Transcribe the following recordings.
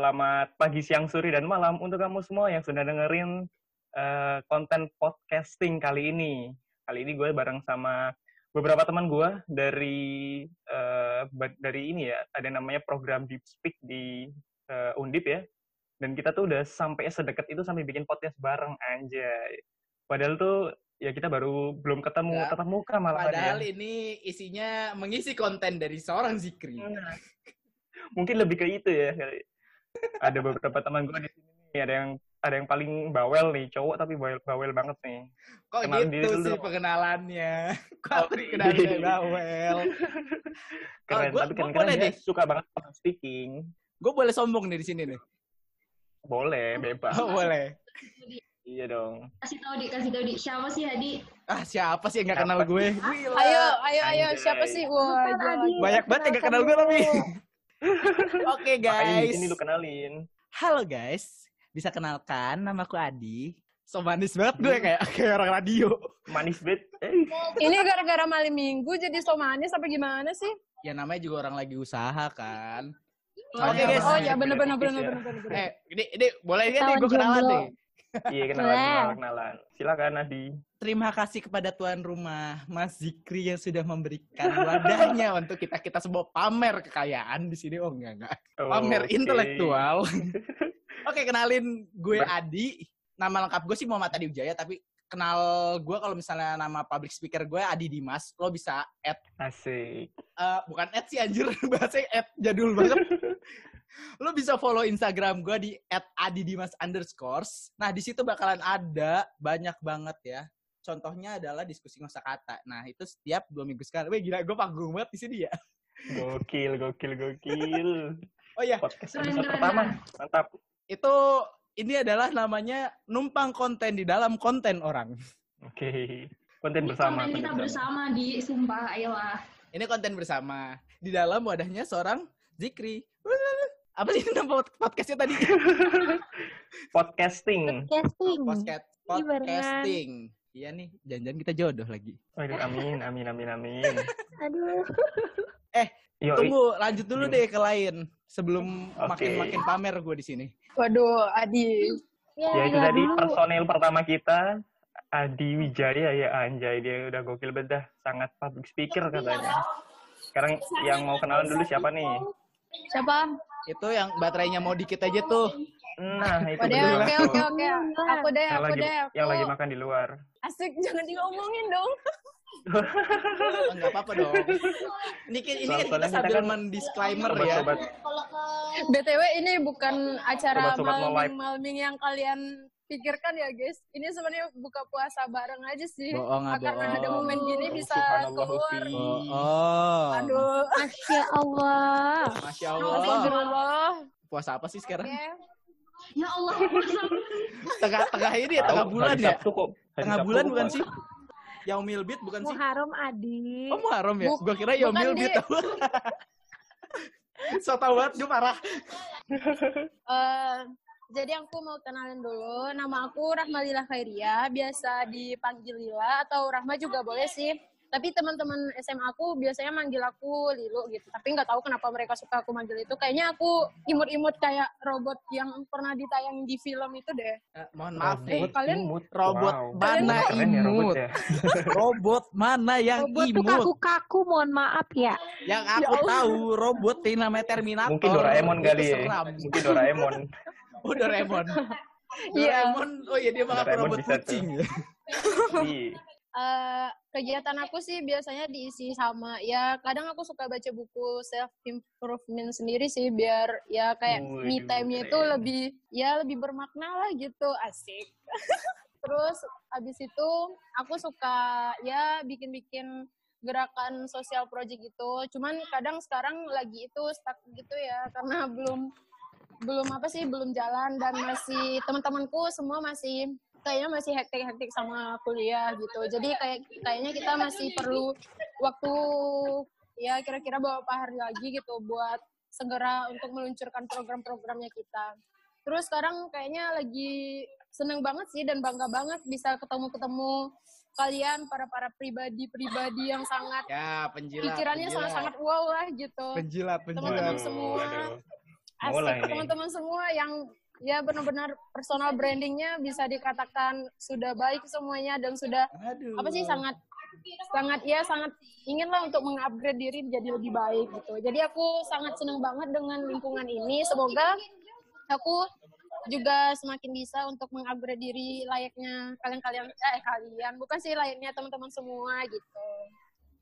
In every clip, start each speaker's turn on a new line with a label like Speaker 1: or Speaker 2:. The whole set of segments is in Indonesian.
Speaker 1: selamat pagi, siang, sore, dan malam untuk kamu semua yang sudah dengerin uh, konten podcasting kali ini. Kali ini gue bareng sama beberapa teman gue dari uh, dari ini ya, ada namanya program Deep Speak di uh, Undip ya. Dan kita tuh udah sampai sedekat itu sampai bikin podcast bareng anjay. Padahal tuh ya kita baru belum ketemu ya, tatap muka malah
Speaker 2: Padahal ya. ini isinya mengisi konten dari seorang Zikri. Nah,
Speaker 1: mungkin lebih ke itu ya ada beberapa teman gue di sini nih ada yang ada yang paling bawel nih cowok tapi bawel bawel banget nih
Speaker 2: kok Kenalin gitu sih dulu. pengenalannya kok oh, kenalin bawel
Speaker 1: keren oh, gua, tapi kan boleh deh suka banget speaking
Speaker 2: gue boleh sombong nih di sini nih
Speaker 1: boleh bebas
Speaker 2: oh, boleh
Speaker 1: Iya dong.
Speaker 3: Kasih tau di, kasih tau di. Siapa sih Hadi?
Speaker 2: Ah siapa sih yang gak kenal gue?
Speaker 4: Ayo, ayo, ayo. Siapa sih? Wah,
Speaker 2: banyak banget yang gak kenal gue tapi. Oke okay, guys.
Speaker 1: ini lu kenalin.
Speaker 2: Halo guys, bisa kenalkan nama aku Adi. So manis banget gue kayak kayak orang radio.
Speaker 1: Manis banget.
Speaker 4: Eh. Ini gara-gara malam minggu jadi so manis apa gimana sih?
Speaker 2: Ya namanya juga orang lagi usaha kan.
Speaker 4: Oke okay, guys. Oh ya bener-bener bener-bener.
Speaker 2: Eh ini ini boleh ya nih gue kenalan nih.
Speaker 1: Iya kenalan, kenalan, kenalan. Silakan Adi.
Speaker 2: Terima kasih kepada tuan rumah Mas Zikri yang sudah memberikan wadahnya untuk kita kita semua pamer kekayaan di sini. Oh enggak enggak. Pamer okay. intelektual. Oke kenalin gue Adi. Nama lengkap gue sih Muhammad Adi Wijaya tapi kenal gue kalau misalnya nama public speaker gue Adi Dimas. Lo bisa add.
Speaker 1: Asik.
Speaker 2: Uh, bukan add sih anjir bahasa add jadul banget. Lo bisa follow Instagram gue di @adidimas underscores. Nah, di situ bakalan ada banyak banget ya. Contohnya adalah diskusi masa kata. Nah, itu setiap dua minggu sekali. Wih, gila, gue panggung banget di sini ya.
Speaker 1: Gokil, gokil, gokil.
Speaker 2: Oh iya.
Speaker 1: Podcast episode pertama. Mantap.
Speaker 2: Itu ini adalah namanya numpang konten di dalam konten orang.
Speaker 1: Oke. Okay. Konten bersama.
Speaker 3: Konten kita bersama di Sumpah, ayolah.
Speaker 2: Ini konten bersama. Di dalam wadahnya seorang Zikri apa sih nama podcastnya tadi?
Speaker 1: podcasting.
Speaker 4: Podcasting.
Speaker 2: Podcast, podcasting. Iya nih, jangan-jangan kita jodoh lagi.
Speaker 1: Aduh, amin, amin, amin, amin.
Speaker 4: Aduh.
Speaker 2: Eh, Yo, tunggu, lanjut dulu deh ke lain sebelum makin makin pamer gue di sini.
Speaker 4: Waduh, Adi.
Speaker 1: Ya, ya itu ya tadi dulu. personil pertama kita, Adi Wijaya ya anjay dia udah gokil bedah, sangat public speaker katanya. Sekarang yang mau kenalan dulu siapa nih?
Speaker 4: Siapa?
Speaker 2: Itu yang baterainya mau dikit aja tuh.
Speaker 1: Nah, itu
Speaker 4: Oke, oke, oke, oke. Aku deh, aku deh. Aku.
Speaker 1: Yang lagi makan di luar.
Speaker 4: Asik, jangan diomongin dong.
Speaker 2: Enggak apa-apa dong. Ini, ini kan kita sambil kan mendisclaimer ya. Sobat.
Speaker 4: BTW ini bukan acara malming-malming yang kalian pikirkan ya guys. Ini sebenarnya buka puasa bareng aja sih.
Speaker 2: Boong,
Speaker 4: ah, Karena ada momen gini bisa keluar.
Speaker 2: Oh.
Speaker 4: Aduh.
Speaker 3: Masya Allah.
Speaker 2: Masya Allah. Puasa apa sih sekarang?
Speaker 3: Okay. Ya Allah.
Speaker 2: Tengah-tengah ini ya, tengah bulan ya? Tengah bulan bukan sih? Yaumil Bid bukan sih?
Speaker 4: Muharram Adi.
Speaker 2: Oh Muharram ya? Gue kira Yaumil Bid. so tau banget, gue parah.
Speaker 4: uh, jadi aku mau kenalin dulu. Nama aku Rahmalila Khairia, biasa dipanggil Lila atau Rahma juga boleh sih. Tapi teman-teman SMA aku biasanya manggil aku Lilu gitu. Tapi nggak tahu kenapa mereka suka aku manggil itu. Kayaknya aku imut-imut kayak robot yang pernah ditayang di film itu deh.
Speaker 2: Eh, mohon maaf
Speaker 1: nih.
Speaker 2: Eh,
Speaker 4: kalian
Speaker 2: imut. robot wow. mana ya, imut? Ya, robot, mana yang
Speaker 4: robot
Speaker 2: imut?
Speaker 4: Robot tuh kaku-kaku, mohon maaf ya.
Speaker 2: Yang aku ya tahu robot ini namanya Terminator.
Speaker 1: Mungkin Doraemon kali ya. Mungkin Doraemon.
Speaker 2: Oh Doraemon.
Speaker 4: Iya.
Speaker 2: Doraemon. Oh iya dia malah robot kucing.
Speaker 4: Uh, kegiatan aku sih biasanya diisi sama ya kadang aku suka baca buku self improvement sendiri sih biar ya kayak oh, me time-nya itu lebih ya lebih bermakna lah gitu asik. Terus habis itu aku suka ya bikin-bikin gerakan sosial project gitu. Cuman kadang sekarang lagi itu stuck gitu ya karena belum belum apa sih belum jalan dan masih teman-temanku semua masih kayaknya masih hektik-hektik sama kuliah gitu. Jadi kayak kayaknya kita masih perlu waktu ya kira-kira beberapa hari lagi gitu buat segera untuk meluncurkan program-programnya kita. Terus sekarang kayaknya lagi seneng banget sih dan bangga banget bisa ketemu-ketemu kalian para para pribadi-pribadi yang sangat
Speaker 2: ya penjilat
Speaker 4: pikirannya sangat-sangat wow lah gitu.
Speaker 2: Penjilat penjilat.
Speaker 4: Teman-teman semua.
Speaker 1: Mulai
Speaker 4: asik teman-teman semua yang ya benar-benar personal brandingnya bisa dikatakan sudah baik semuanya dan sudah
Speaker 2: Aduh.
Speaker 4: apa sih sangat sangat ya sangat inginlah untuk mengupgrade diri jadi lebih baik gitu. Jadi aku sangat senang banget dengan lingkungan ini. Semoga aku juga semakin bisa untuk mengupgrade diri layaknya kalian-kalian eh kalian bukan sih layaknya teman-teman semua gitu.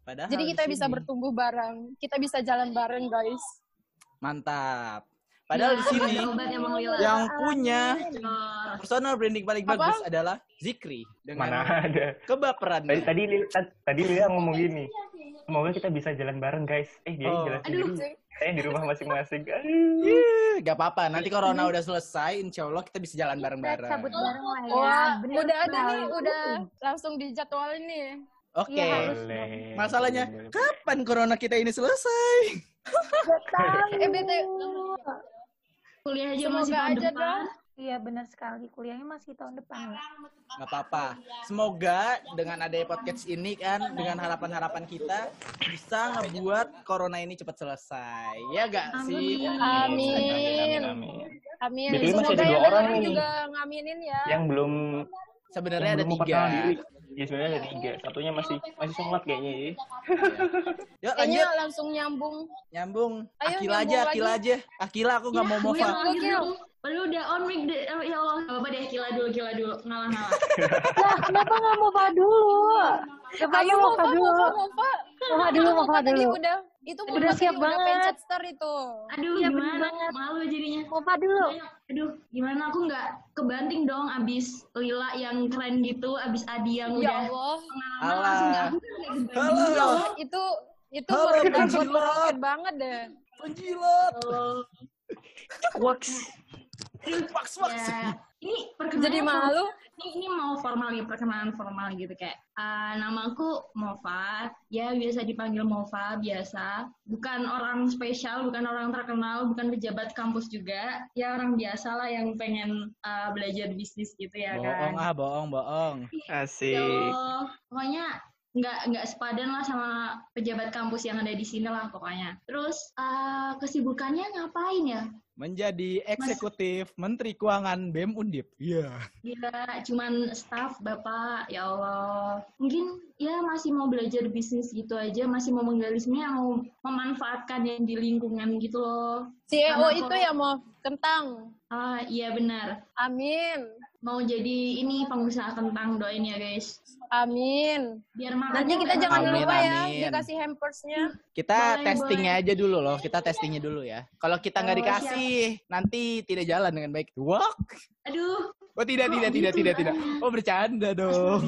Speaker 2: Padahal
Speaker 4: Jadi
Speaker 2: di
Speaker 4: kita bisa
Speaker 2: sini-
Speaker 4: bertumbuh bareng, kita bisa jalan bareng guys.
Speaker 2: Mantap. Padahal di sini
Speaker 3: Lila.
Speaker 2: yang punya personal branding paling
Speaker 4: Apa?
Speaker 2: bagus adalah Zikri
Speaker 1: Mana
Speaker 2: dengan
Speaker 1: ada.
Speaker 2: kebaperan.
Speaker 1: Tadi tadi Lil- tad- tadi Lia ngomong gini. Semoga kita bisa jalan bareng guys. Eh dia
Speaker 2: Oh.
Speaker 1: jalan
Speaker 3: Aduh.
Speaker 1: sendiri. Saya di rumah masing-masing. Aduh.
Speaker 2: Ih, Gak apa-apa, nanti corona udah selesai, insya Allah kita bisa jalan bareng-bareng.
Speaker 5: cabut bareng lah ya.
Speaker 4: Wah,
Speaker 5: Bener
Speaker 4: udah ada nih,
Speaker 5: sekali.
Speaker 4: udah langsung dijadwalin nih.
Speaker 2: Oke,
Speaker 5: Iya, harus.
Speaker 1: Boleh.
Speaker 2: masalahnya kapan corona kita ini selesai?
Speaker 5: Gak tahu.
Speaker 4: Eh, BT.
Speaker 3: Kuliah aja
Speaker 4: Semoga
Speaker 3: masih tahun
Speaker 4: aja
Speaker 3: depan.
Speaker 4: dah.
Speaker 5: Iya benar sekali. Kuliahnya masih tahun depan ya.
Speaker 2: Gak apa-apa. Semoga dengan adanya podcast ini kan, dengan harapan-harapan kita bisa ngebuat corona ini cepat selesai. Ya gak sih?
Speaker 3: Amin.
Speaker 4: Amin.
Speaker 1: Amin.
Speaker 4: Amin.
Speaker 1: BTW masih
Speaker 4: Semoga
Speaker 1: ada dua
Speaker 4: yang
Speaker 1: orang nih.
Speaker 4: juga ngaminin ya.
Speaker 1: Yang belum
Speaker 2: Sebenarnya ada tiga.
Speaker 1: Ya sebenarnya ada tiga. Satunya masih masih sholat kayaknya ya.
Speaker 2: Yuk
Speaker 4: Kayaknya
Speaker 2: lanjut,
Speaker 4: langsung nyambung.
Speaker 2: nyambung.
Speaker 4: Ayo,
Speaker 2: Akila
Speaker 4: nyambung
Speaker 2: aja,
Speaker 4: lagi.
Speaker 2: Akila aja. Akila aku gak mau
Speaker 3: Iya,
Speaker 2: Mova.
Speaker 3: iya,
Speaker 4: Gokil.
Speaker 3: Padahal udah on mic deh. Oh, ya Allah, gak apa-apa deh. Kila dulu, kila dulu. Ngalah-ngalah.
Speaker 5: Lah, kenapa nggak mau Pak dulu? Coba
Speaker 4: Ayo
Speaker 5: mau
Speaker 4: Mova,
Speaker 5: dulu.
Speaker 4: Mova, Mova.
Speaker 5: Mova dulu,
Speaker 4: Mova
Speaker 5: Mova
Speaker 4: tadi
Speaker 5: dulu.
Speaker 4: udah itu
Speaker 5: Udah
Speaker 4: Mova
Speaker 5: siap
Speaker 4: Udah
Speaker 5: banget.
Speaker 4: pencet start itu.
Speaker 3: Aduh,
Speaker 5: bener
Speaker 3: gimana?
Speaker 5: banget.
Speaker 3: Malu jadinya.
Speaker 5: Mau Pak dulu.
Speaker 3: Aduh, gimana aku nggak kebanting dong abis Lila yang keren gitu, abis Adi yang
Speaker 4: Ya
Speaker 3: udah
Speaker 4: Allah.
Speaker 3: pengalaman langsung nggak aku kan gitu.
Speaker 4: Itu itu
Speaker 2: Halo,
Speaker 4: buat
Speaker 2: penjilat.
Speaker 4: banget deh.
Speaker 2: Penjilat.
Speaker 3: Oh,
Speaker 2: Wax. Wax, wax.
Speaker 3: ya. Ini perkenalan
Speaker 4: Jadi malu.
Speaker 3: Ini, ini mau formal nih, perkenalan formal gitu kayak uh, nama aku Mova, ya biasa dipanggil Mova biasa. Bukan orang spesial, bukan orang terkenal, bukan pejabat kampus juga. Ya orang biasa lah yang pengen uh, belajar bisnis gitu ya kan.
Speaker 2: Bohong ah, bohong, bohong.
Speaker 3: Ya
Speaker 1: Asik.
Speaker 3: Allah, pokoknya nggak nggak sepadan lah sama pejabat kampus yang ada di sini lah pokoknya. Terus uh, kesibukannya ngapain ya?
Speaker 2: Menjadi eksekutif Menteri Keuangan BEM Undip. Iya.
Speaker 3: Gila, cuman staff bapak, ya Allah. Mungkin ya masih mau belajar bisnis gitu aja, masih mau menggali sebenarnya mau memanfaatkan yang di lingkungan gitu loh.
Speaker 4: CEO
Speaker 3: Sama
Speaker 4: itu
Speaker 3: kok-
Speaker 4: ya mau kentang.
Speaker 3: Ah iya benar.
Speaker 4: Amin.
Speaker 3: Mau jadi ini pengusaha kentang doain ya guys.
Speaker 4: Amin.
Speaker 3: Biar
Speaker 4: Nanti kita
Speaker 3: enak.
Speaker 4: jangan
Speaker 2: Amin,
Speaker 4: lupa ya
Speaker 2: amin.
Speaker 4: dikasih hampersnya.
Speaker 2: Kita
Speaker 3: Boleh,
Speaker 2: testingnya aja dulu loh. Kita testingnya dulu ya. Kalau kita nggak
Speaker 3: Oh,
Speaker 2: dikasih, nanti tidak jalan dengan baik. Wah.
Speaker 3: Aduh.
Speaker 2: Oh tidak,
Speaker 3: Kok
Speaker 2: tidak, tidak,
Speaker 3: gitu,
Speaker 2: tidak, tidak. Oh bercanda dong.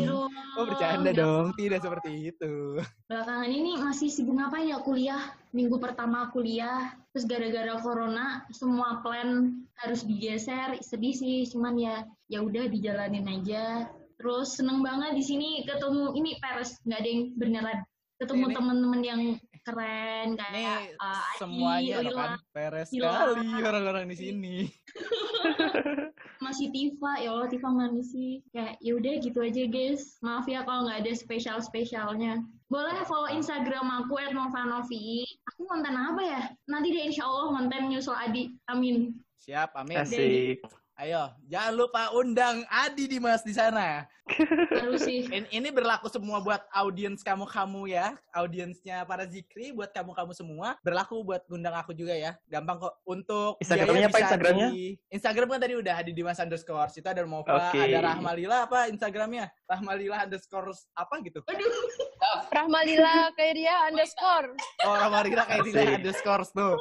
Speaker 2: Oh bercanda dong. Tidak seperti itu.
Speaker 3: belakangan ini masih sibuk ngapain ya kuliah minggu pertama kuliah terus gara-gara corona semua plan harus digeser sedih sih cuman ya ya udah dijalanin aja terus seneng banget di sini ketemu ini Peres nggak ada yang beneran ketemu
Speaker 2: Ini-
Speaker 3: teman-teman yang keren
Speaker 2: Ini
Speaker 3: kayak uh, Adi,
Speaker 2: semuanya loh
Speaker 3: Lila,
Speaker 2: kan. Peres
Speaker 3: Lila.
Speaker 2: sekali orang-orang di sini.
Speaker 3: masih Tifa ya Allah Tifa mana sih kayak ya udah gitu aja guys maaf ya kalau nggak ada spesial spesialnya boleh follow Instagram aku @novanovi aku konten apa ya nanti deh insya Allah konten nyusul Adi amin
Speaker 2: Siap, amin.
Speaker 1: Asik.
Speaker 2: Ayo, jangan lupa undang Adi Dimas di sana.
Speaker 3: harus sih
Speaker 2: In- Ini berlaku semua buat audiens kamu-kamu ya, audiensnya para Zikri, buat kamu-kamu semua. Berlaku buat undang aku juga ya. Gampang kok untuk
Speaker 1: Instagramnya apa Instagramnya?
Speaker 2: di- Instagram kan tadi udah Adi Dimas underscore. Itu ada Mova,
Speaker 1: Oke.
Speaker 2: ada Rahmalila apa Instagramnya? Rahmalila underscore apa gitu?
Speaker 4: Rahmalila Kairia underscore.
Speaker 2: Oh, Rahmalila tidak underscore tuh.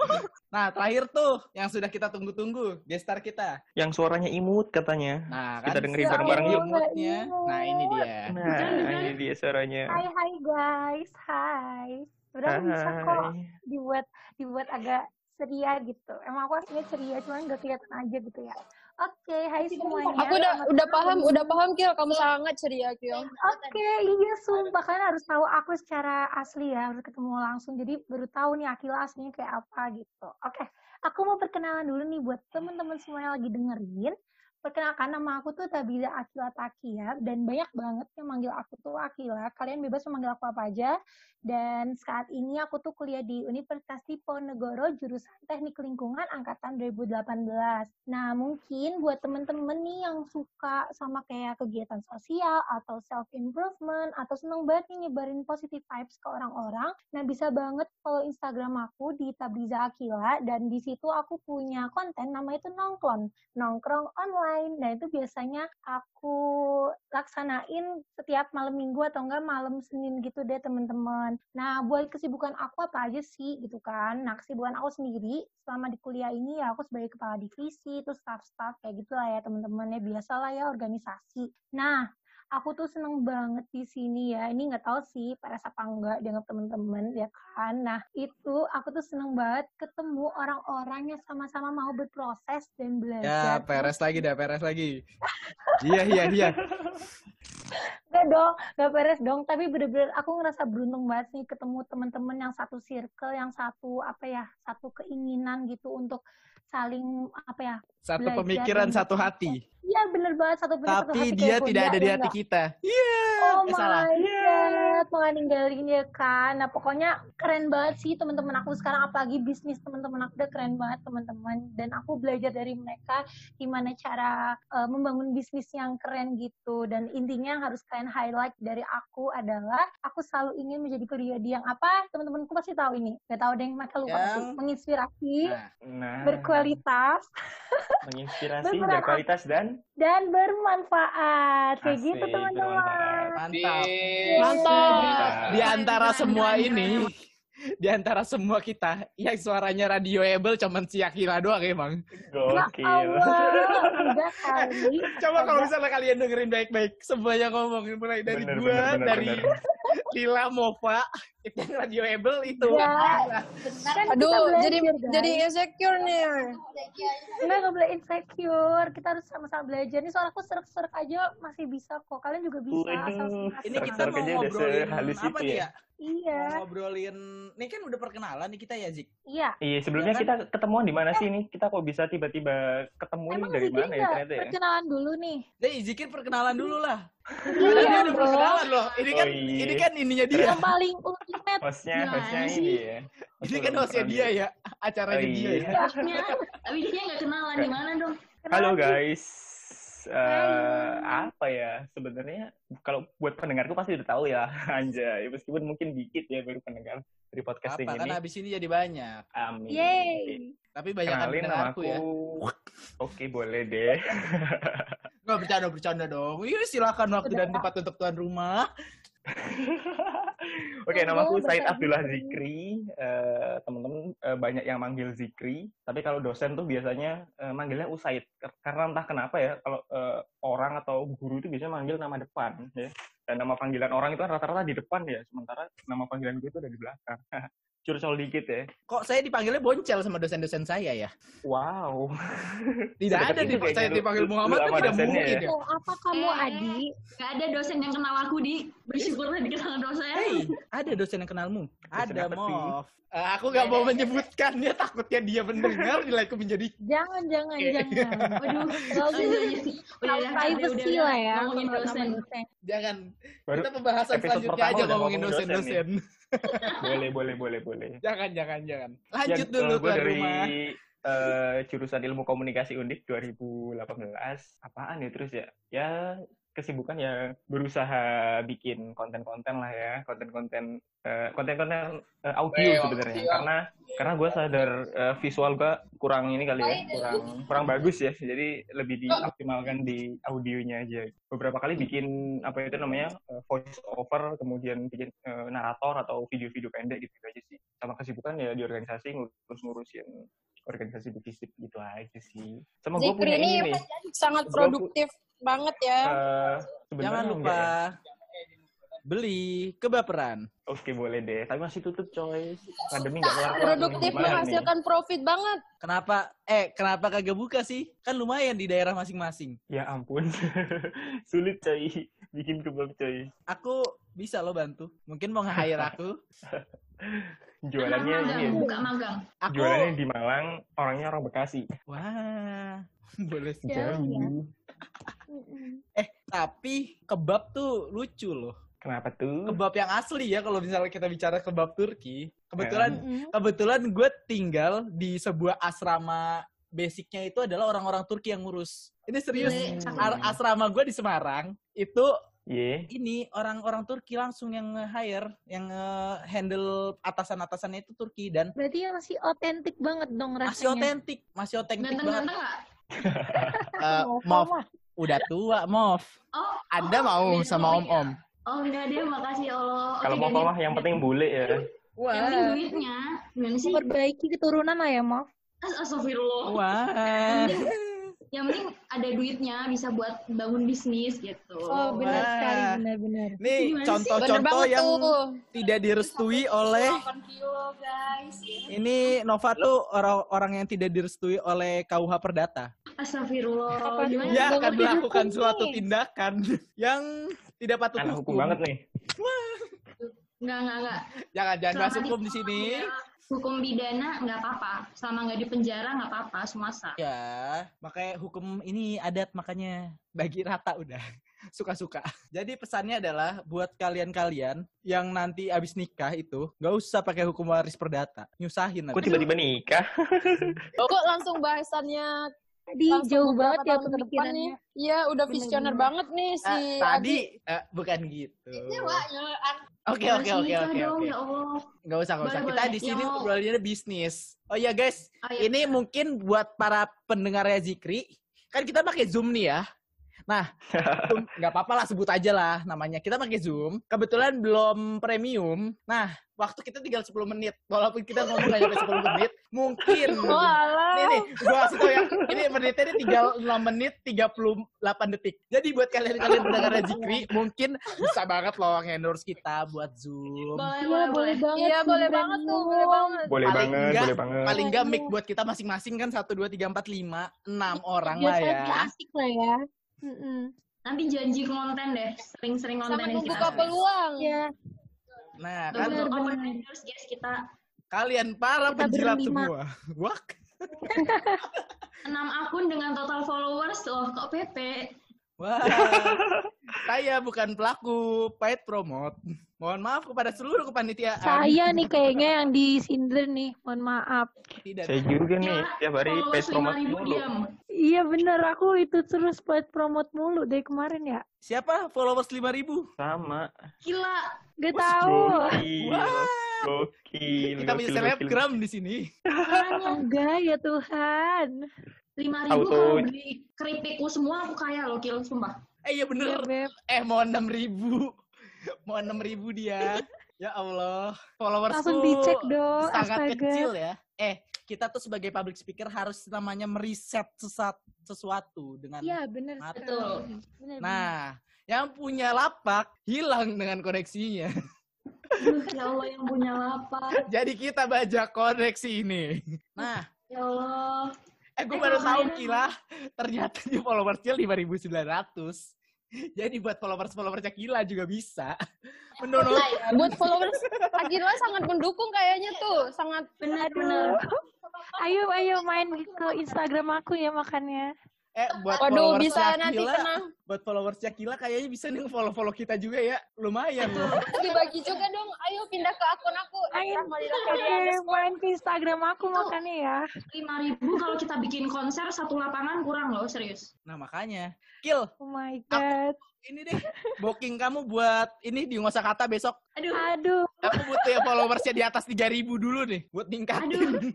Speaker 2: Nah, terakhir tuh yang sudah kita tunggu-tunggu, gestar kita.
Speaker 1: Yang suaranya imut katanya.
Speaker 2: Nah,
Speaker 1: Kita
Speaker 2: kan
Speaker 1: dengerin
Speaker 2: siapa
Speaker 1: bareng-bareng yuk.
Speaker 2: imutnya? Nah, ini dia.
Speaker 1: Nah, ini dia suaranya.
Speaker 5: Hai hai guys, hai. Sebenarnya bisa kok dibuat dibuat agak ceria gitu. Emang aku aslinya ceria, cuman gak kelihatan aja gitu ya. Oke, hai semuanya.
Speaker 4: Aku udah
Speaker 5: Selamat
Speaker 4: udah paham, udah paham Kil, kamu sangat ceria Kil.
Speaker 5: Oke, iya sumpah kalian harus tahu aku secara asli ya, harus ketemu langsung. Jadi baru tahu nih Akila aslinya kayak apa gitu. Oke, aku mau perkenalan dulu nih buat teman-teman semua yang lagi dengerin. Perkenalkan nama aku tuh Tabila Akila Takia dan banyak banget yang manggil aku tuh Akila. Kalian bebas memanggil aku apa aja. Dan saat ini aku tuh kuliah di Universitas Diponegoro jurusan Teknik Lingkungan angkatan 2018. Nah, mungkin buat temen-temen nih yang suka sama kayak kegiatan sosial atau self improvement atau seneng banget nih nyebarin positive vibes ke orang-orang, nah bisa banget follow Instagram aku di Tabliza Akila dan di situ aku punya konten namanya itu nongkrong, nongkrong online. Nah, itu biasanya aku laksanain setiap malam Minggu atau enggak malam Senin gitu deh, teman-teman. Nah, buat kesibukan aku apa aja sih gitu kan? Nah, kesibukan aku sendiri selama di kuliah ini ya aku sebagai kepala divisi, terus staff-staff kayak gitu lah ya teman-teman ya biasa lah ya organisasi. Nah, aku tuh seneng banget di sini ya. Ini nggak tahu sih pada apa enggak dengan teman-teman ya kan. Nah itu aku tuh seneng banget ketemu orang-orang yang sama-sama mau berproses dan belajar.
Speaker 2: Ya peres lagi dah peres lagi. iya iya iya.
Speaker 5: Gak dong, gak beres dong. Tapi bener-bener aku ngerasa beruntung banget nih ketemu teman-teman yang satu circle, yang satu apa ya, satu keinginan gitu untuk saling apa ya?
Speaker 2: Satu pemikiran, satu hati.
Speaker 5: Iya bener banget satu
Speaker 2: bener Tapi satu dia tidak ada di hati enggak. kita. Iya. Yeah,
Speaker 5: oh eh, my salah. god, yeah. ninggalin ya kan. Nah pokoknya keren banget sih teman-teman aku sekarang apalagi bisnis teman-teman aku udah keren banget teman-teman. Dan aku belajar dari mereka gimana cara uh, membangun bisnis yang keren gitu. Dan intinya yang harus kalian highlight dari aku adalah aku selalu ingin menjadi pribadi yang apa teman-temanku pasti tahu ini. Gak tahu deh mereka lupa yang... sih. Menginspirasi, nah. Berkualitas.
Speaker 1: Menginspirasi, berkualitas dan
Speaker 5: dan bermanfaat. Kayak gitu teman-teman.
Speaker 2: Mantap. Mantap. Di antara semua ini, di antara semua kita yang suaranya radioable cuman si Akira doang emang.
Speaker 1: Gokil.
Speaker 5: Ya
Speaker 2: Coba kalau misalnya kalian dengerin baik-baik, semuanya ngomongin mulai dari bener, gua, bener, bener, dari bener. Lila Mova, itu yang radioable itu. Ya,
Speaker 4: kan Aduh, jadi guys. jadi insecure nih.
Speaker 5: Enggak, nggak boleh insecure. Kita harus sama-sama belajar. Nih soal aku serak-serak aja masih bisa kok. Kalian juga bisa.
Speaker 2: Ini kita mau ngobrolin apa ya?
Speaker 5: Iya.
Speaker 2: ngobrolin, ini kan udah perkenalan nih kita ya Zik.
Speaker 5: Iya.
Speaker 1: Iya sebelumnya ya, kan? kita ketemuan di mana sih nih? Kita kok bisa tiba-tiba ketemu nih dari mana ya ternyata
Speaker 5: ya? Perkenalan dulu nih.
Speaker 2: Deh Zikin perkenalan dulu lah. Iya, dia udah perkenalan loh. Ini kan, oh, iya. ini kan ininya dia.
Speaker 5: Yang paling ultimate.
Speaker 1: Hostnya, hostnya ini ya.
Speaker 2: Ini kan hostnya dia ya, acaranya oh, dia
Speaker 3: ya. Tapi dia nggak kenalan di mana dong?
Speaker 1: Halo guys uh, apa ya sebenarnya kalau buat pendengarku pasti udah tahu ya Anja meskipun mungkin dikit ya baru pendengar dari podcasting
Speaker 2: apa,
Speaker 1: ini.
Speaker 2: Kan abis ini jadi banyak.
Speaker 1: Amin.
Speaker 5: Yeay.
Speaker 2: Tapi banyak Kenalin nama aku ya.
Speaker 1: Oke boleh deh.
Speaker 2: Nggak bercanda bercanda dong. Iya silakan waktu dan tempat untuk tuan rumah.
Speaker 1: Oke, okay, nama aku Said Abdullah Zikri. Uh, Teman-teman uh, banyak yang manggil Zikri, tapi kalau dosen tuh biasanya uh, manggilnya Usaid. Karena entah kenapa ya, kalau uh, orang atau guru itu biasanya manggil nama depan, ya. Dan nama panggilan orang itu kan rata-rata di depan ya, sementara nama panggilan gue itu ada di belakang. curcol dikit ya.
Speaker 2: Kok saya dipanggilnya boncel sama dosen-dosen saya ya?
Speaker 1: Wow.
Speaker 2: Tidak ada di saya dipanggil Muhammad tuh tidak mungkin ya.
Speaker 5: Oh, apa kamu eh, Adi?
Speaker 3: Gak ada dosen yang kenal aku di. Bersyukurlah dikenal dosen.
Speaker 2: Hey, ada dosen yang kenalmu? Ada, Mof. Uh, aku gak mau menyebutkannya takutnya dia mendengar nilaiku menjadi
Speaker 5: jangan jangan jangan. Waduh udah privacy lah ya ngomongin dosen.
Speaker 2: jangan. Kita pembahasan selanjutnya aja ngomongin dosen-dosen.
Speaker 1: boleh boleh boleh boleh
Speaker 2: jangan jangan jangan. Lanjut ya, dulu ke
Speaker 1: dari rumah. Uh, jurusan ilmu komunikasi undip 2018 apaan ya terus ya? Ya kesibukan ya berusaha bikin konten-konten lah ya konten-konten uh, konten-konten uh, audio sebenarnya. karena karena gue sadar uh, visual gue kurang ini kali ya kurang kurang bagus ya. Jadi lebih dioptimalkan di audionya aja. Beberapa kali bikin apa itu namanya uh, voice over kemudian bikin uh, narator atau video-video pendek gitu aja sih. Sama kesibukan ya di organisasi ngurus ngurusin organisasi divisi gitu aja sih. Sama gue punya ini, ini
Speaker 4: sangat produktif banget ya. Uh,
Speaker 2: Jangan lupa ya. beli kebaperan.
Speaker 1: Oke boleh deh, tapi masih tutup coy. Pandemi nggak kelar.
Speaker 4: Produktif menghasilkan nih? profit banget.
Speaker 2: Kenapa? Eh kenapa kagak buka sih? Kan lumayan di daerah masing-masing.
Speaker 1: Ya ampun, sulit coy bikin kebab coy.
Speaker 2: Aku bisa lo bantu. Mungkin mau nge-hire aku.
Speaker 1: Jualannya ini.
Speaker 3: buka magang.
Speaker 2: Aku
Speaker 1: Jualannya di Malang, orangnya orang Bekasi.
Speaker 2: Wah, boleh sih.
Speaker 5: Jauh ya.
Speaker 2: Eh, tapi kebab tuh lucu loh.
Speaker 1: Kenapa tuh?
Speaker 2: Kebab yang asli ya kalau misalnya kita bicara kebab Turki. Kebetulan
Speaker 5: Mm-mm.
Speaker 2: kebetulan gue tinggal di sebuah asrama basicnya itu adalah orang-orang Turki yang ngurus. Ini serius.
Speaker 3: Cakep.
Speaker 2: Ar- asrama gue di Semarang itu
Speaker 1: Ye.
Speaker 2: ini orang-orang Turki langsung yang nge-hire, yang nge-handle atasan-atasannya itu Turki dan
Speaker 5: Berarti yang masih otentik banget dong rasanya.
Speaker 2: masih otentik, masih otentik banget.
Speaker 3: Ganteng-ganteng nggak?
Speaker 2: Eh, Mov,
Speaker 5: mah.
Speaker 2: Udah tua, Mov.
Speaker 3: Oh,
Speaker 2: Anda
Speaker 3: oh,
Speaker 2: mau sama
Speaker 3: ya?
Speaker 2: om-om?
Speaker 3: Oh enggak deh, makasih ya Allah.
Speaker 1: Kalau mau mah yang penting bule ya.
Speaker 3: Yang penting duitnya. Gimana sih?
Speaker 5: Perbaiki keturunan lah ya, Maaf.
Speaker 3: As- Astagfirullah.
Speaker 2: Wah.
Speaker 3: Yang penting ada duitnya, bisa buat bangun bisnis gitu.
Speaker 5: Oh, benar
Speaker 2: Wah.
Speaker 5: sekali, benar-benar.
Speaker 2: Nih contoh-contoh yang
Speaker 4: tuh.
Speaker 2: tidak direstui oleh
Speaker 3: 8 kilo, guys.
Speaker 2: ini Nova tuh orang-orang yang tidak direstui oleh KUH Perdata.
Speaker 3: Astagfirullah.
Speaker 5: Apa?
Speaker 3: Gimana?
Speaker 5: Nggak
Speaker 2: akan melakukan
Speaker 5: hukum
Speaker 2: suatu
Speaker 5: nih.
Speaker 2: tindakan yang tidak patut
Speaker 1: Anak
Speaker 2: hukum.
Speaker 1: hukum banget nih.
Speaker 3: Enggak, enggak, enggak.
Speaker 2: Jangan jangan bahas
Speaker 3: Selama
Speaker 2: hukum di sini.
Speaker 3: Hukum pidana nggak apa-apa. Selama nggak di penjara nggak apa-apa, semua sah.
Speaker 2: Ya, makanya hukum ini adat makanya bagi rata udah. Suka-suka. Jadi pesannya adalah buat kalian-kalian yang nanti abis nikah itu nggak usah pakai hukum waris perdata, nyusahin
Speaker 1: Kok tiba-tiba nikah?
Speaker 4: Kok langsung bahasannya
Speaker 5: Tadi
Speaker 4: langsung
Speaker 5: jauh banget ya pemikirannya.
Speaker 4: Iya, udah visioner
Speaker 5: bener.
Speaker 4: banget nih si
Speaker 2: Ah, tadi
Speaker 4: Adi.
Speaker 2: eh, bukan gitu.
Speaker 3: Ya, ya,
Speaker 2: Oke oke oke oke oke.
Speaker 3: Ya.
Speaker 2: Nggak usah nggak usah.
Speaker 3: Boleh,
Speaker 2: Kita di sini
Speaker 3: Ya,
Speaker 2: ngobrolnya bisnis. Oh iya guys,
Speaker 3: Oh, iya.
Speaker 2: ini mungkin buat para pendengarnya Zikri, kan kita pakai Zoom nih ya. Nah, nggak apa-apa lah sebut aja lah namanya. Kita pakai Zoom. Kebetulan belum premium. Nah, waktu kita tinggal 10 menit. Walaupun kita ngomong nggak sampai 10 menit, mungkin.
Speaker 4: Oh.
Speaker 2: Ini nih, gua kasih tau ya. Ini menitnya ini tinggal 6 menit 38 detik. Jadi buat kalian-kalian pendengar Zikri, mungkin bisa banget loh endorse kita buat Zoom.
Speaker 3: Boleh,
Speaker 5: Iya,
Speaker 3: boleh,
Speaker 5: boleh
Speaker 3: boleh.
Speaker 5: banget.
Speaker 4: Iya, boleh banget tuh, boleh banget.
Speaker 1: boleh
Speaker 2: Paling
Speaker 1: banget,
Speaker 2: enggak-
Speaker 1: boleh banget.
Speaker 2: Paling enggak mic buat kita masing-masing kan 1, 2, 3, 4, 5, 6 orang
Speaker 5: Biar
Speaker 2: lah ya.
Speaker 5: asik lah ya. Mm-mm.
Speaker 3: Nanti janji konten deh, sering-sering
Speaker 4: Sangat
Speaker 3: kontenin
Speaker 4: membuka
Speaker 3: kita.
Speaker 4: peluang.
Speaker 5: Iya.
Speaker 2: Nah, kan
Speaker 5: Bener,
Speaker 3: open
Speaker 5: bener.
Speaker 3: endorse guys kita.
Speaker 2: kalian para
Speaker 5: Kita
Speaker 2: penjilat
Speaker 5: berlima.
Speaker 2: semua. Wah,
Speaker 3: 6 akun dengan total followers loh, kok PP.
Speaker 2: wah. Saya bukan pelaku paid promote. Mohon maaf kepada seluruh kepanitiaan.
Speaker 5: Saya nih kayaknya yang disindir nih. Mohon maaf.
Speaker 2: Tidak.
Speaker 1: Saya juga nih,
Speaker 3: Gila,
Speaker 1: tiap hari paid promote
Speaker 3: 5.000
Speaker 1: mulu.
Speaker 5: Iya bener, aku itu terus buat promote mulu dari kemarin ya.
Speaker 2: Siapa followers 5000?
Speaker 1: Sama.
Speaker 3: Gila,
Speaker 5: Gak tahu.
Speaker 1: Gokil.
Speaker 2: Wah.
Speaker 1: Gokil.
Speaker 2: Kita punya selebgram di sini.
Speaker 5: Enggak ya Tuhan.
Speaker 3: 5.000
Speaker 1: Auto.
Speaker 3: kalau beli keripikku semua aku kaya loh, Kil, sumpah.
Speaker 2: Eh iya bener.
Speaker 5: Beb.
Speaker 2: Eh mau 6000. Mau 6000 dia. Ya Allah. Followers
Speaker 5: Langsung dicek dong.
Speaker 2: sangat
Speaker 5: Astaga.
Speaker 2: kecil ya. Eh, kita tuh sebagai public speaker harus namanya meriset sesat sesuatu dengan
Speaker 5: Iya bener
Speaker 2: Betul.
Speaker 5: sekali. Bener,
Speaker 2: Nah, yang punya lapak hilang dengan koneksinya.
Speaker 3: Ya Allah yang punya lapak.
Speaker 2: Jadi kita baca koneksi ini. Nah,
Speaker 3: Ya Allah.
Speaker 2: eh gue
Speaker 3: Eh,
Speaker 2: baru tahu kira ternyata di followersnya 5900. Jadi buat followers-followersnya Kila juga bisa. Menurut
Speaker 4: Nah, buat followers Akila sangat mendukung kayaknya tuh, sangat
Speaker 3: Benar-benar.
Speaker 5: Ayo, ayo main ke Instagram aku ya makannya.
Speaker 2: eh buat
Speaker 4: Waduh,
Speaker 2: followersnya
Speaker 4: bisa nanti
Speaker 2: Kila,
Speaker 4: kena
Speaker 2: buat followersnya Kila kayaknya bisa nih follow-follow kita juga ya. Lumayan loh.
Speaker 4: dibagi juga dong. Pindah ke akun aku.
Speaker 5: Main ke Instagram aku makannya ya.
Speaker 3: 5.000 kalau kita bikin konser satu lapangan kurang loh, serius.
Speaker 2: Nah, makanya. Kil,
Speaker 5: Oh my god.
Speaker 2: Ini deh. Booking kamu buat ini di kata besok.
Speaker 3: Aduh,
Speaker 5: Aduh,
Speaker 2: Aku butuh ya followersnya di atas 3000 dulu nih. Buat ningkatin.
Speaker 3: aduh.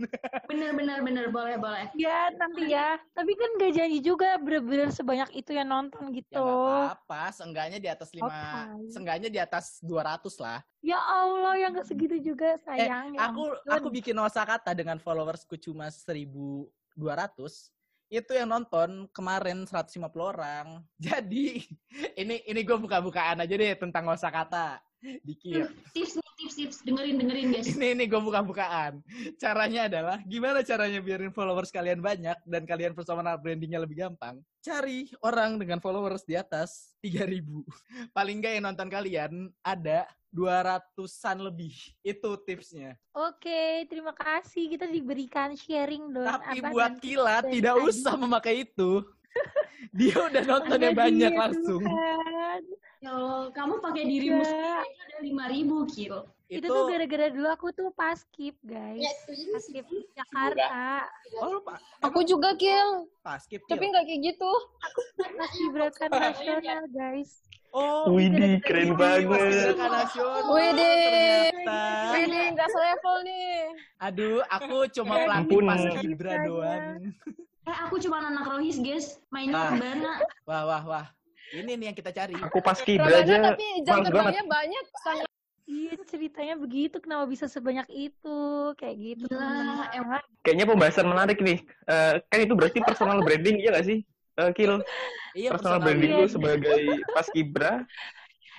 Speaker 3: Bener-bener, bener. Boleh, boleh.
Speaker 5: ya nanti ya. Tapi kan gak janji juga bener-bener sebanyak itu yang nonton
Speaker 2: Ya
Speaker 5: gitu.
Speaker 2: nggak apa-apa, seenggaknya di atas 5,
Speaker 5: Oke.
Speaker 2: seenggaknya di atas 200 lah.
Speaker 5: Ya Allah, yang gak segitu juga sayang. ya
Speaker 2: Aku
Speaker 5: ampun.
Speaker 2: aku bikin kata dengan followersku cuma 1200. Itu yang nonton kemarin 150 orang. Jadi ini ini gue buka-bukaan aja deh tentang kata Dikit.
Speaker 3: Tips nih, tips, tips. Dengerin, dengerin guys.
Speaker 2: Ini ini gue buka-bukaan. Caranya adalah gimana caranya biarin followers kalian banyak dan kalian personal brandingnya lebih gampang? Cari orang dengan followers di atas 3000. Paling nggak yang nonton kalian ada 200-an lebih. Itu tipsnya.
Speaker 5: Oke, terima kasih. Kita diberikan sharing dong.
Speaker 2: Tapi
Speaker 5: apa
Speaker 2: buat
Speaker 5: dan
Speaker 2: Kila
Speaker 5: dari
Speaker 2: tidak usah memakai itu. Dia udah nontonnya
Speaker 5: Ada
Speaker 2: banyak
Speaker 5: dia
Speaker 2: langsung.
Speaker 5: kan.
Speaker 3: Kalau kamu pakai dirimu
Speaker 5: Iya.
Speaker 3: sendiri aja udah lima ribu kilo.
Speaker 5: Itu, tuh gara-gara dulu aku tuh pas skip, guys. Pas skip Jakarta.
Speaker 2: Oh,
Speaker 4: Aku juga kill,
Speaker 2: pas skip
Speaker 4: tapi nggak kayak gitu.
Speaker 5: Pas gerakan nasional, guys.
Speaker 2: Oh,
Speaker 1: Widih, keren banget.
Speaker 4: Widih. Ini nggak selevel nih.
Speaker 2: Aduh, aku cuma pelatih
Speaker 1: Ampun.
Speaker 2: pas Kibra doang.
Speaker 3: Eh aku cuma anak rohis guys, mainnya
Speaker 2: Ah.
Speaker 3: rebana.
Speaker 2: Wah, wah, wah. Ini nih yang kita cari.
Speaker 1: Aku pas kibra
Speaker 4: Rabana
Speaker 1: aja
Speaker 4: tapi jam terbangnya banyak. Sangat
Speaker 5: Iya, ceritanya begitu. Kenapa bisa sebanyak itu? Kayak gitu.
Speaker 3: Gila,
Speaker 5: teman-teman.
Speaker 3: emang.
Speaker 1: Kayaknya pembahasan menarik nih. Eh, kan itu berarti personal branding ya nggak sih? Eh, Kil,
Speaker 2: Iya,
Speaker 1: personal
Speaker 2: personal
Speaker 1: branding
Speaker 5: Iya.
Speaker 1: lu sebagai pas kibra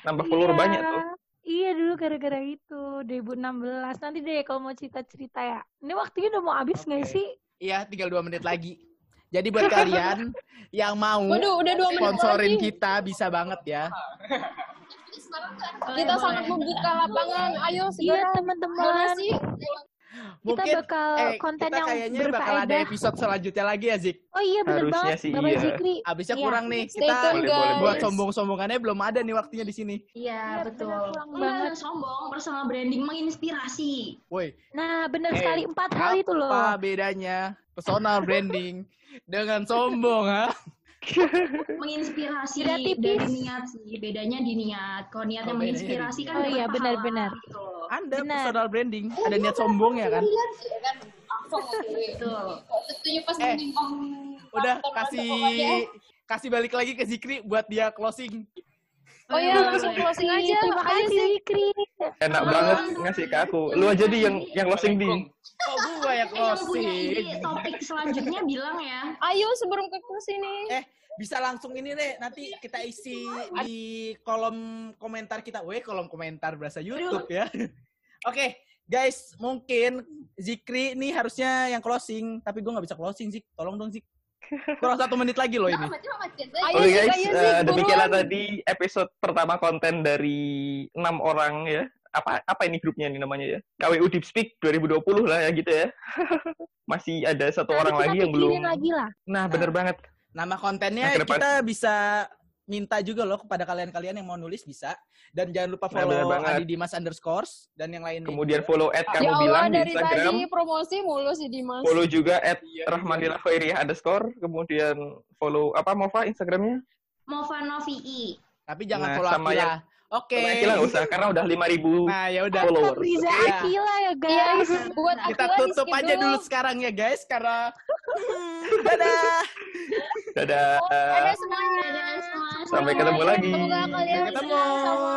Speaker 1: nambah follower
Speaker 5: Iya.
Speaker 1: banyak tuh.
Speaker 5: Iya dulu gara-gara itu 2016. Nanti deh kalau mau cerita-cerita ya. Ini waktunya udah mau habis nggak
Speaker 2: Oke.
Speaker 5: sih?
Speaker 2: Iya, tinggal dua menit lagi. Jadi buat kalian yang mau
Speaker 4: Waduh, udah dua
Speaker 2: sponsorin
Speaker 4: lagi.
Speaker 2: kita bisa banget ya.
Speaker 4: Kita sangat membuka lapangan. Ayo
Speaker 5: Iya
Speaker 4: segera
Speaker 5: teman-teman.
Speaker 4: donasi.
Speaker 5: Kita
Speaker 2: Mungkin
Speaker 5: bakal
Speaker 2: eh,
Speaker 5: konten
Speaker 2: kita
Speaker 5: yang
Speaker 2: kayaknya bakal ada episode selanjutnya lagi ya, Zik.
Speaker 5: Oh iya bener
Speaker 1: Harusnya
Speaker 5: banget.
Speaker 1: sih
Speaker 5: Bapak
Speaker 1: iya.
Speaker 5: Zikri.
Speaker 2: Abisnya
Speaker 5: Iya.
Speaker 2: kurang nih.
Speaker 4: Stay
Speaker 2: Kita
Speaker 4: tune,
Speaker 1: Boleh, boleh,
Speaker 2: buat sombong-sombongannya belum ada nih waktunya di sini.
Speaker 3: Iya
Speaker 5: Iya,
Speaker 3: betul.
Speaker 5: bener, kurang
Speaker 3: Enggak
Speaker 5: banget.
Speaker 3: sombong, personal branding menginspirasi.
Speaker 2: Woi,
Speaker 5: Nah bener
Speaker 2: Eh,
Speaker 5: sekali. Empat hal itu loh.
Speaker 2: apa bedanya personal branding dengan sombong, ha?
Speaker 3: Menginspirasi dari niat sih, bedanya di niat. Kalau niatnya
Speaker 2: Oh,
Speaker 3: menginspirasi kan.
Speaker 5: Oh iya, benar,
Speaker 3: pahala,
Speaker 5: benar.
Speaker 3: gitu.
Speaker 2: Anda
Speaker 5: Benar.
Speaker 2: personal branding, ada niat sombong ya kan?
Speaker 3: Betul.
Speaker 2: Eh, udah kasih kasih balik lagi ke Zikri buat dia closing.
Speaker 4: Oh iya, langsung closing aja.
Speaker 5: Terima
Speaker 4: Ayo
Speaker 5: kasih
Speaker 4: sih.
Speaker 5: Zikri.
Speaker 1: Enak banget ngasih ke aku. Lu aja di yang yang closing di.
Speaker 2: Oh, gua yang
Speaker 3: Eh, yang punya
Speaker 2: closing.
Speaker 3: ide topik selanjutnya bilang ya.
Speaker 4: Ayo sebelum ke closing nih.
Speaker 2: Eh, bisa langsung ini deh, nanti kita isi di kolom komentar kita. Weh, kolom komentar berasa YouTube ya. Oke, guys, mungkin Zikri ini harusnya yang closing, tapi gue nggak bisa closing, Zik. Tolong dong, Zik. Kurang satu menit lagi loh ini.
Speaker 1: Oke
Speaker 4: sih,
Speaker 1: guys,
Speaker 4: sih.
Speaker 1: demikianlah tadi episode pertama konten dari enam orang ya. Apa apa ini grupnya nih namanya ya? KWU Deep Speak 2020 lah ya gitu ya. Masih ada satu orang
Speaker 5: kita
Speaker 1: lagi yang belum.
Speaker 5: lagi lah.
Speaker 1: Nah, bener banget.
Speaker 2: Nama kontennya
Speaker 1: Nah,
Speaker 2: kita bisa minta juga loh kepada kalian-kalian yang mau nulis bisa. Dan jangan lupa
Speaker 1: Nah,
Speaker 2: follow
Speaker 1: banget.
Speaker 2: Adi Dimas underscores dan yang lainnya.
Speaker 1: Kemudian follow at kamu
Speaker 4: Ya Allah,
Speaker 1: bilang di
Speaker 4: dari
Speaker 1: Instagram.
Speaker 4: tadi promosi mulu sih Dimas.
Speaker 1: Follow juga at
Speaker 2: Iya.
Speaker 1: Rahmanila Khairiyah underscore. Kemudian follow apa Mova Instagramnya?
Speaker 3: Mova Novii.
Speaker 2: Tapi jangan
Speaker 1: Nah,
Speaker 2: follow
Speaker 1: sama
Speaker 2: Akila.
Speaker 1: yang-
Speaker 2: Oke.
Speaker 1: Sama Akila usah karena udah 5000
Speaker 2: Nah, ya udah.
Speaker 1: followers.
Speaker 5: Riza
Speaker 2: Iya.
Speaker 5: Akila ya
Speaker 4: Iya,
Speaker 5: guys.
Speaker 4: buat
Speaker 2: Kita
Speaker 4: Akila
Speaker 2: tutup
Speaker 4: di-skip
Speaker 2: aja dulu sekarang ya guys karena dadah.
Speaker 1: Dadah.
Speaker 4: Dadah semuanya.
Speaker 3: Dadah semua.
Speaker 1: Sampai ketemu lagi.
Speaker 4: Semoga kalian
Speaker 2: ketemu.
Speaker 4: sama